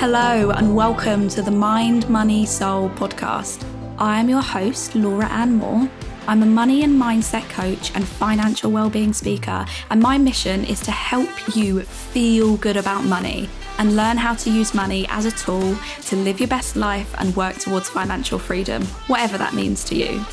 Hello, and welcome to the Mind, Money, Soul podcast. I am your host, Laura Ann Moore. I'm a money and mindset coach and financial well-being speaker, and my mission is to help you feel good about money and learn how to use money as a tool to live your best life and work towards financial freedom, whatever that means to you.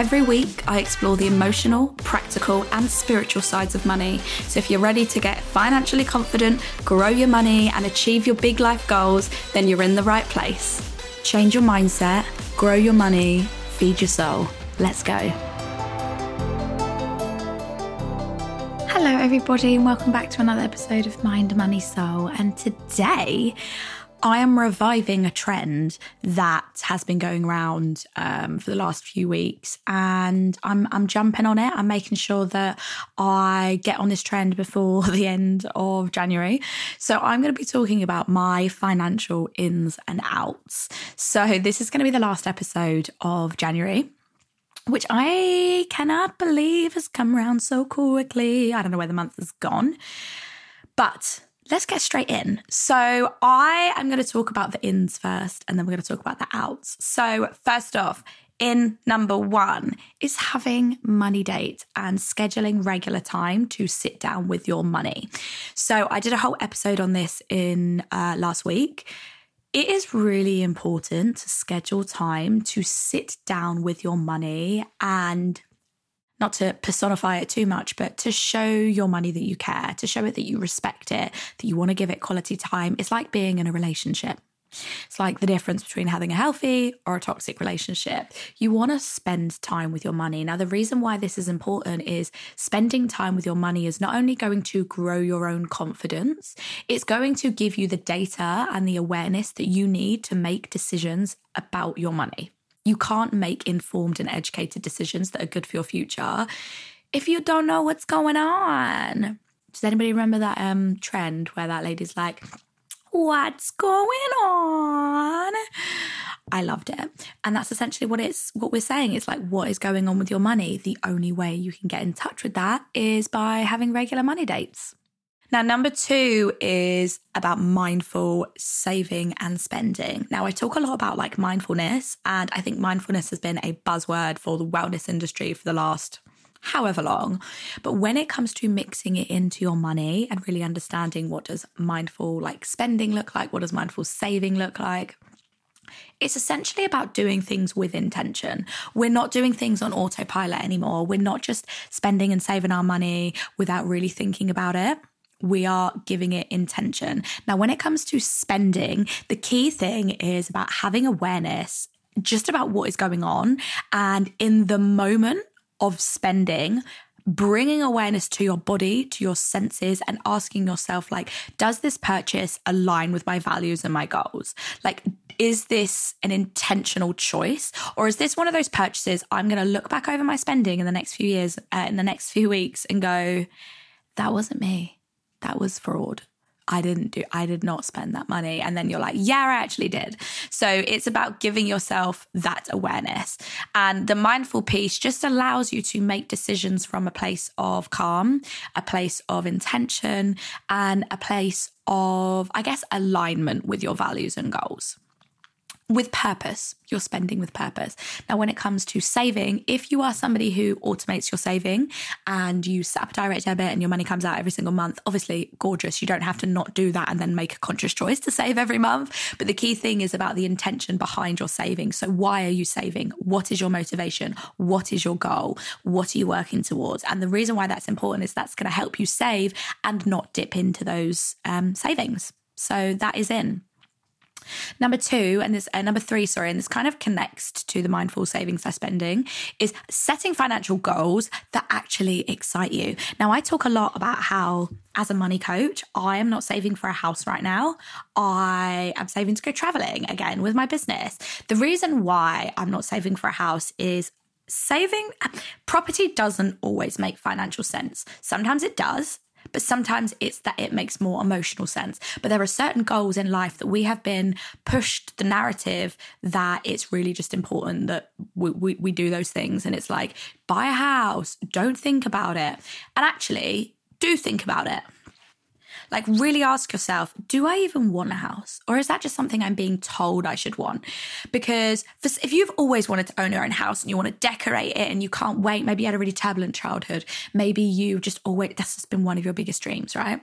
Every week, I explore the emotional, practical, and spiritual sides of money. So, if you're ready to get financially confident, grow your money, and achieve your big life goals, then you're in the right place. Change your mindset, grow your money, feed your soul. Let's go. Hello, everybody, and welcome back to another episode of Mind, Money, Soul. And today, I am reviving a trend that has been going around um, for the last few weeks, and I'm I'm jumping on it. I'm making sure that I get on this trend before the end of January. So I'm going to be talking about my financial ins and outs. So this is going to be the last episode of January which I cannot believe has come around so quickly. I don't know where the month has gone. But let's get straight in. So, I am going to talk about the ins first, and then we're going to talk about the outs. So, first off, in number one is having money dates and scheduling regular time to sit down with your money. So, I did a whole episode on this in uh, last week it is really important to schedule time to sit down with your money and not to personify it too much, but to show your money that you care, to show it that you respect it, that you want to give it quality time. It's like being in a relationship. It's like the difference between having a healthy or a toxic relationship. You want to spend time with your money. Now, the reason why this is important is spending time with your money is not only going to grow your own confidence, it's going to give you the data and the awareness that you need to make decisions about your money. You can't make informed and educated decisions that are good for your future if you don't know what's going on. Does anybody remember that um, trend where that lady's like, what's going on? I loved it. And that's essentially what it's what we're saying. It's like what is going on with your money? The only way you can get in touch with that is by having regular money dates. Now, number two is about mindful saving and spending. Now, I talk a lot about like mindfulness, and I think mindfulness has been a buzzword for the wellness industry for the last however long. But when it comes to mixing it into your money and really understanding what does mindful like spending look like, what does mindful saving look like, it's essentially about doing things with intention. We're not doing things on autopilot anymore. We're not just spending and saving our money without really thinking about it. We are giving it intention. Now, when it comes to spending, the key thing is about having awareness just about what is going on. And in the moment, of spending bringing awareness to your body, to your senses, and asking yourself, like, does this purchase align with my values and my goals? Like, is this an intentional choice? Or is this one of those purchases I'm going to look back over my spending in the next few years, uh, in the next few weeks, and go, that wasn't me. That was fraud. I didn't do, I did not spend that money. And then you're like, yeah, I actually did. So it's about giving yourself that awareness. And the mindful piece just allows you to make decisions from a place of calm, a place of intention, and a place of, I guess, alignment with your values and goals with purpose. You're spending with purpose. Now, when it comes to saving, if you are somebody who automates your saving and you set up a direct debit and your money comes out every single month, obviously gorgeous. You don't have to not do that and then make a conscious choice to save every month. But the key thing is about the intention behind your saving. So, why are you saving? What is your motivation? What is your goal? What are you working towards? And the reason why that's important is that's going to help you save and not dip into those um, savings. So, that is in. Number two, and this uh, number three, sorry, and this kind of connects to the mindful savings slash spending, is setting financial goals that actually excite you. Now, I talk a lot about how, as a money coach, I am not saving for a house right now. I am saving to go traveling again with my business. The reason why I'm not saving for a house is saving property doesn't always make financial sense. Sometimes it does, but sometimes it's that it makes more emotional sense. But there are certain goals in life that we have been pushed the narrative that it's really just important that we, we, we do those things. And it's like, buy a house, don't think about it. And actually, do think about it. Like, really ask yourself, do I even want a house? Or is that just something I'm being told I should want? Because if you've always wanted to own your own house and you want to decorate it and you can't wait, maybe you had a really turbulent childhood, maybe you just always, that's just been one of your biggest dreams, right?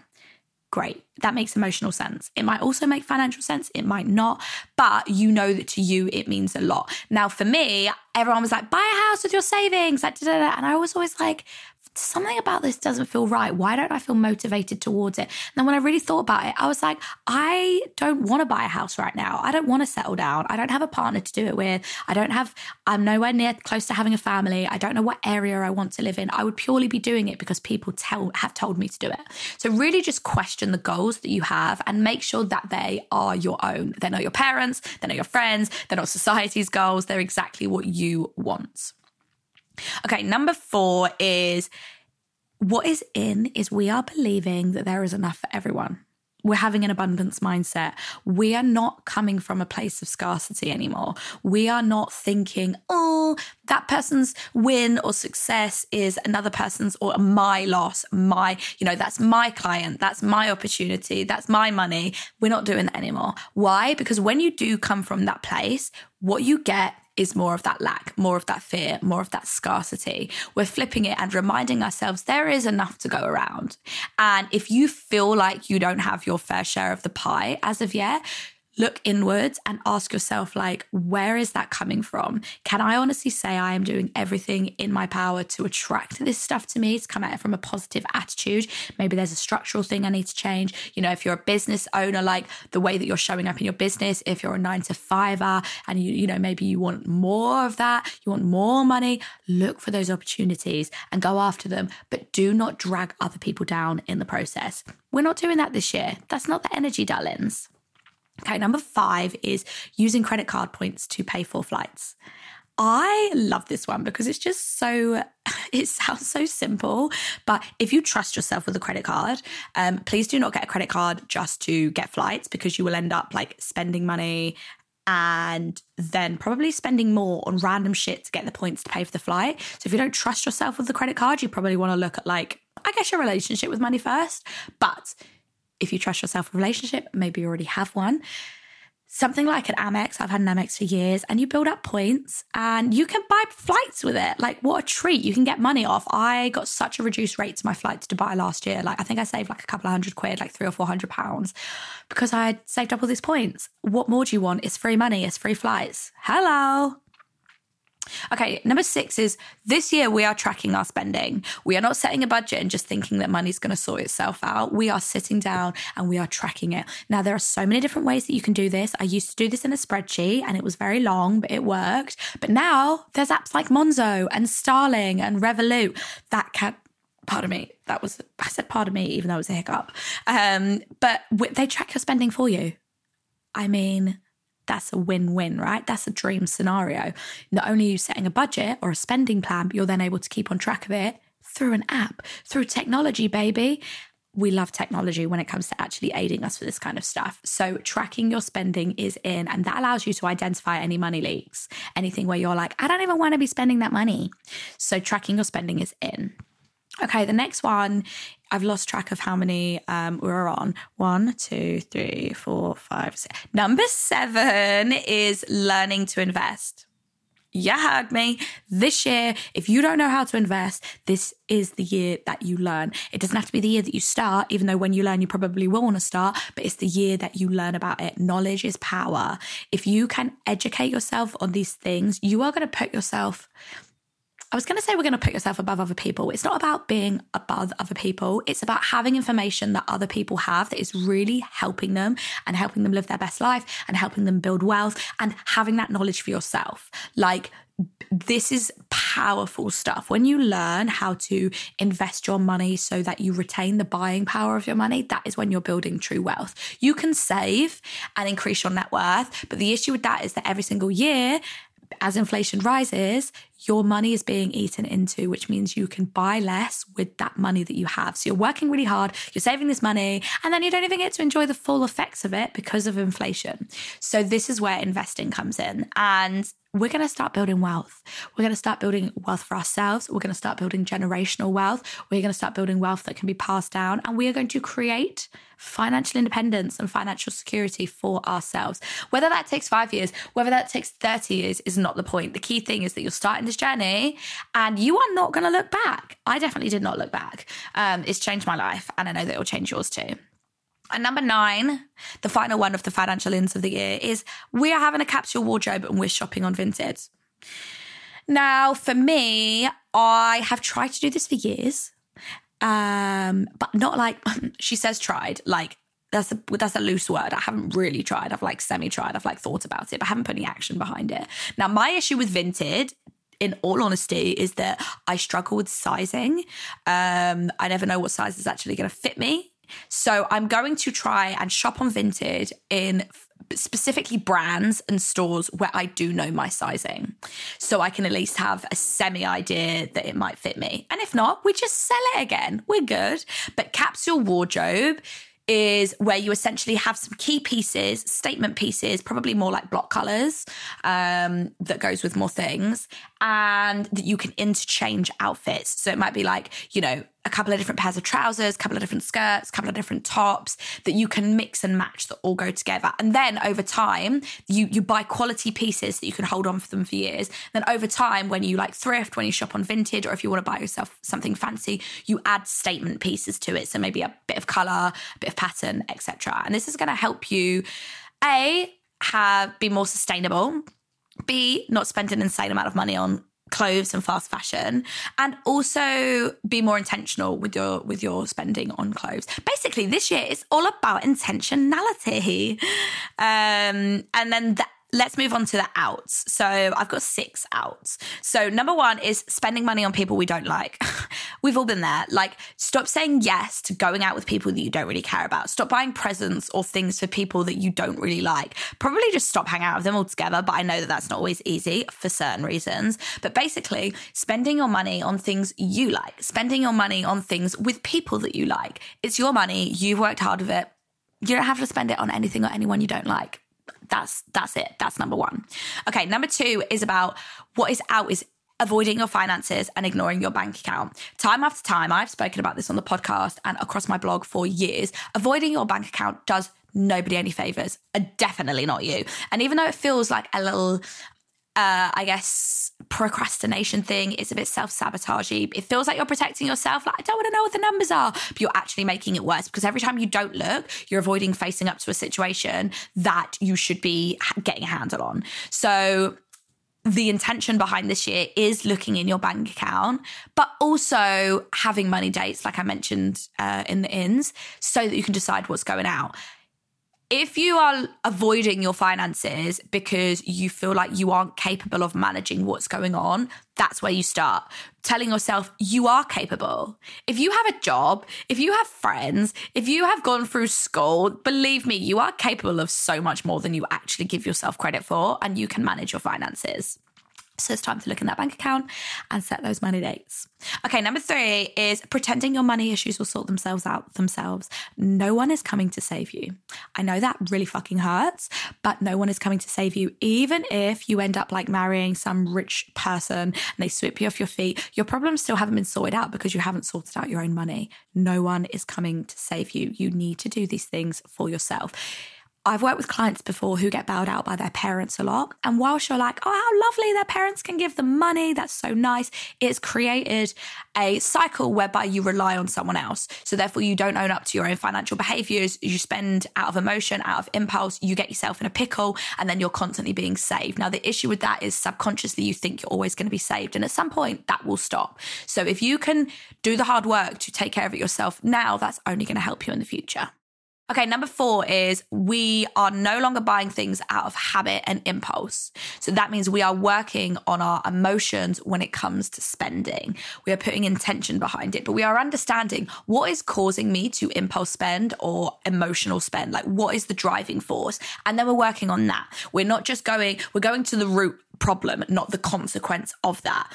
Great. That makes emotional sense. It might also make financial sense. It might not, but you know that to you it means a lot. Now, for me, everyone was like, buy a house with your savings. Like. And I was always like, something about this doesn't feel right. Why don't I feel motivated towards it? And then when I really thought about it, I was like, I don't want to buy a house right now. I don't want to settle down. I don't have a partner to do it with. I don't have, I'm nowhere near close to having a family. I don't know what area I want to live in. I would purely be doing it because people tell, have told me to do it. So really just question the goals that you have and make sure that they are your own. They're not your parents, they're not your friends, they're not society's goals. They're exactly what you want. Okay, number four is what is in is we are believing that there is enough for everyone. We're having an abundance mindset. We are not coming from a place of scarcity anymore. We are not thinking, oh, that person's win or success is another person's or my loss, my, you know, that's my client, that's my opportunity, that's my money. We're not doing that anymore. Why? Because when you do come from that place, what you get is more of that lack, more of that fear, more of that scarcity. We're flipping it and reminding ourselves there is enough to go around. And if you feel like you don't have your fair share of the pie as of yet, look inwards and ask yourself like where is that coming from? Can i honestly say i am doing everything in my power to attract this stuff to me to come at it from a positive attitude? Maybe there's a structural thing i need to change. You know if you're a business owner like the way that you're showing up in your business if you're a nine to fiver and you you know maybe you want more of that you want more money look for those opportunities and go after them. But do not drag other people down in the process. We're not doing that this year. That's not the energy darlings Okay, number five is using credit card points to pay for flights. I love this one because it's just so, it sounds so simple. But if you trust yourself with a credit card, um, please do not get a credit card just to get flights because you will end up like spending money and then probably spending more on random shit to get the points to pay for the flight. So if you don't trust yourself with the credit card, you probably want to look at like, I guess your relationship with money first. But if you trust yourself a relationship, maybe you already have one. Something like an Amex, I've had an Amex for years, and you build up points and you can buy flights with it. Like, what a treat. You can get money off. I got such a reduced rate to my flight to Dubai last year. Like, I think I saved like a couple of hundred quid, like three or four hundred pounds, because I had saved up all these points. What more do you want? It's free money, it's free flights. Hello. Okay, number six is this year we are tracking our spending. We are not setting a budget and just thinking that money's going to sort itself out. We are sitting down and we are tracking it. Now, there are so many different ways that you can do this. I used to do this in a spreadsheet and it was very long, but it worked. But now there's apps like Monzo and Starling and Revolut that can pardon me that was i said pardon me even though it was a hiccup um, but they track your spending for you i mean that's a win win, right? That's a dream scenario. Not only are you setting a budget or a spending plan, but you're then able to keep on track of it through an app, through technology, baby. We love technology when it comes to actually aiding us for this kind of stuff. So, tracking your spending is in, and that allows you to identify any money leaks, anything where you're like, I don't even want to be spending that money. So, tracking your spending is in. Okay, the next one, I've lost track of how many um, we're on. One, two, three, four, five, six. Number seven is learning to invest. You heard me. This year, if you don't know how to invest, this is the year that you learn. It doesn't have to be the year that you start, even though when you learn, you probably will want to start, but it's the year that you learn about it. Knowledge is power. If you can educate yourself on these things, you are going to put yourself I was going to say we're going to put yourself above other people. It's not about being above other people. It's about having information that other people have that is really helping them and helping them live their best life and helping them build wealth and having that knowledge for yourself. Like, this is powerful stuff. When you learn how to invest your money so that you retain the buying power of your money, that is when you're building true wealth. You can save and increase your net worth, but the issue with that is that every single year, as inflation rises, your money is being eaten into, which means you can buy less with that money that you have. So you're working really hard, you're saving this money, and then you don't even get to enjoy the full effects of it because of inflation. So this is where investing comes in. And we're going to start building wealth. We're going to start building wealth for ourselves. We're going to start building generational wealth. We're going to start building wealth that can be passed down. And we are going to create financial independence and financial security for ourselves. Whether that takes five years, whether that takes 30 years is not the point. The key thing is that you're starting this journey and you are not going to look back. I definitely did not look back. Um, it's changed my life. And I know that it will change yours too. And number nine, the final one of the financial ins of the year is we are having a capsule wardrobe and we're shopping on Vinted. Now, for me, I have tried to do this for years, um, but not like she says tried. Like that's a that's a loose word. I haven't really tried. I've like semi tried. I've like thought about it, but I haven't put any action behind it. Now, my issue with Vinted in all honesty, is that I struggle with sizing. Um, I never know what size is actually going to fit me. So I'm going to try and shop on Vinted in specifically brands and stores where I do know my sizing. So I can at least have a semi idea that it might fit me. And if not, we just sell it again. We're good. But capsule wardrobe is where you essentially have some key pieces, statement pieces, probably more like block colors um, that goes with more things, and that you can interchange outfits. So it might be like, you know, a couple of different pairs of trousers, a couple of different skirts, a couple of different tops that you can mix and match that all go together. And then over time, you you buy quality pieces that you can hold on for them for years. Then over time, when you like thrift, when you shop on Vinted, or if you want to buy yourself something fancy, you add statement pieces to it. So maybe a bit of color, a bit of pattern, etc. And this is going to help you a have be more sustainable B, not spend an insane amount of money on clothes and fast fashion and also be more intentional with your with your spending on clothes. Basically this year is all about intentionality. Um and then that let's move on to the outs. So I've got six outs. So number one is spending money on people we don't like. We've all been there. Like, stop saying yes to going out with people that you don't really care about. Stop buying presents or things for people that you don't really like. Probably just stop hanging out with them altogether. But I know that that's not always easy for certain reasons. But basically, spending your money on things you like, spending your money on things with people that you like. It's your money. You've worked hard with it. You don't have to spend it on anything or anyone you don't like that's that's it. That's number one. Okay, number two is about what is out is avoiding your finances and ignoring your bank account. Time after time, I've spoken about this on the podcast and across my blog for years. Avoiding your bank account does nobody any favors, definitely not you. And even though it feels like a little uh, I guess, procrastination thing. It's a bit self sabotagey. It feels like you're protecting yourself. Like, I don't want to know what the numbers are, but you're actually making it worse because every time you don't look, you're avoiding facing up to a situation that you should be getting a handle on. So, the intention behind this year is looking in your bank account, but also having money dates, like I mentioned uh, in the ins, so that you can decide what's going out if you are avoiding your finances because you feel like you aren't capable of managing what's going on, that's where you start telling yourself you are capable. If you have a job, if you have friends, if you have gone through school, believe me, you are capable of so much more than you actually give yourself credit for, and you can manage your finances. So it's time to look in that bank account and set those money dates. Okay, number three is pretending your money issues will sort themselves out themselves. No one is coming to save you. I know that really fucking hurts, but no one is coming to save you. Even if you end up like marrying some rich person and they sweep you off your feet, your problems still haven't been sorted out because you haven't sorted out your own money. No one is coming to save you. You need to do these things for yourself I've worked with clients before who get bailed out by their parents a lot. And whilst you're like, oh, how lovely their parents can give them money, that's so nice, it's created a cycle whereby you rely on someone else. So therefore, you don't own up to your own financial behaviors. You spend out of emotion, out of impulse, you get yourself in a pickle, and then you're constantly being saved. Now, the issue with that is subconsciously you think you're always going to be saved. And at some point, that will stop. So if you can do the hard work to take care of it yourself now, that's only going to help you in the future. Okay, number four is we are no longer buying things out of habit and impulse. So that means we are working on our emotions when it comes to spending. We are putting intention behind it, but we are understanding what is causing me to impulse spend or emotional spend. Like, what is the driving force? And then we're working on that. We're not just going, we're going to the root problem, not the consequence of that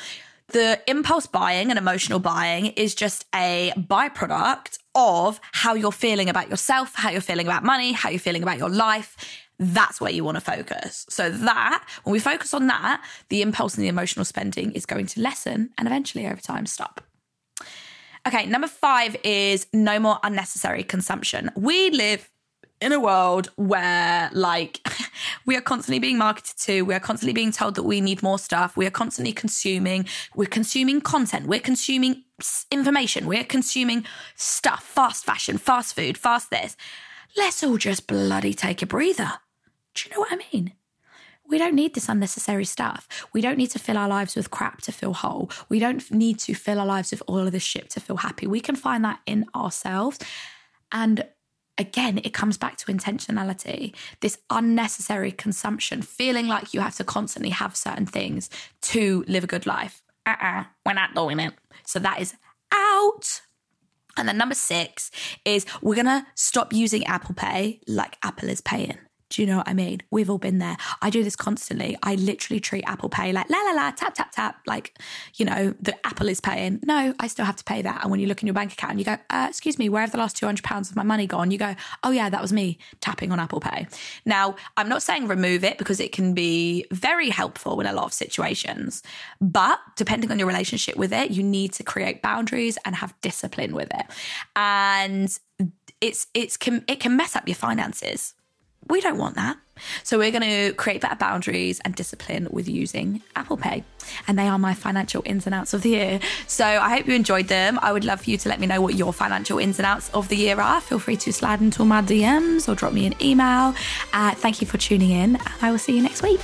the impulse buying and emotional buying is just a byproduct of how you're feeling about yourself, how you're feeling about money, how you're feeling about your life. That's where you want to focus. So, that, when we focus on that, the impulse and the emotional spending is going to lessen and eventually over time stop. Okay, number five is no more unnecessary consumption. We live in a world where like we are constantly being marketed to we are constantly being told that we need more stuff we are constantly consuming we're consuming content we're consuming information we're consuming stuff fast fashion fast food fast this let's all just bloody take a breather do you know what i mean we don't need this unnecessary stuff. We don't need to fill our lives with crap to feel whole. We don't need to fill our lives with all of this shit to feel happy. We can find that in ourselves. And again, it comes back to intentionality, this unnecessary consumption, feeling like you have to constantly have certain things to live a good life. Uh uh-uh, uh, we are not doing it. So that is out. And then number six is we're going to stop using Apple Pay like Apple is paying. Do you know what I mean? We've all been there. I do this constantly. I literally treat Apple Pay like la la la, tap tap tap, like you know the Apple is paying. No, I still have to pay that. And when you look in your bank account and you go, uh, "Excuse me, where have the last two hundred pounds of my money gone?" You go, "Oh yeah, that was me tapping on Apple Pay." Now, I'm not saying remove it because it can be very helpful in a lot of situations, but depending on your relationship with it, you need to create boundaries and have discipline with it. And it's it's can it can mess up your finances we don't want that. So we're going to create better boundaries and discipline with using Apple Pay. And they are my financial ins and outs of the year. So I hope you enjoyed them. I would love for you to let me know what your financial ins and outs of the year are. Feel free to slide into my DMs or drop me an email. Uh, thank you for tuning in, I will see you next week.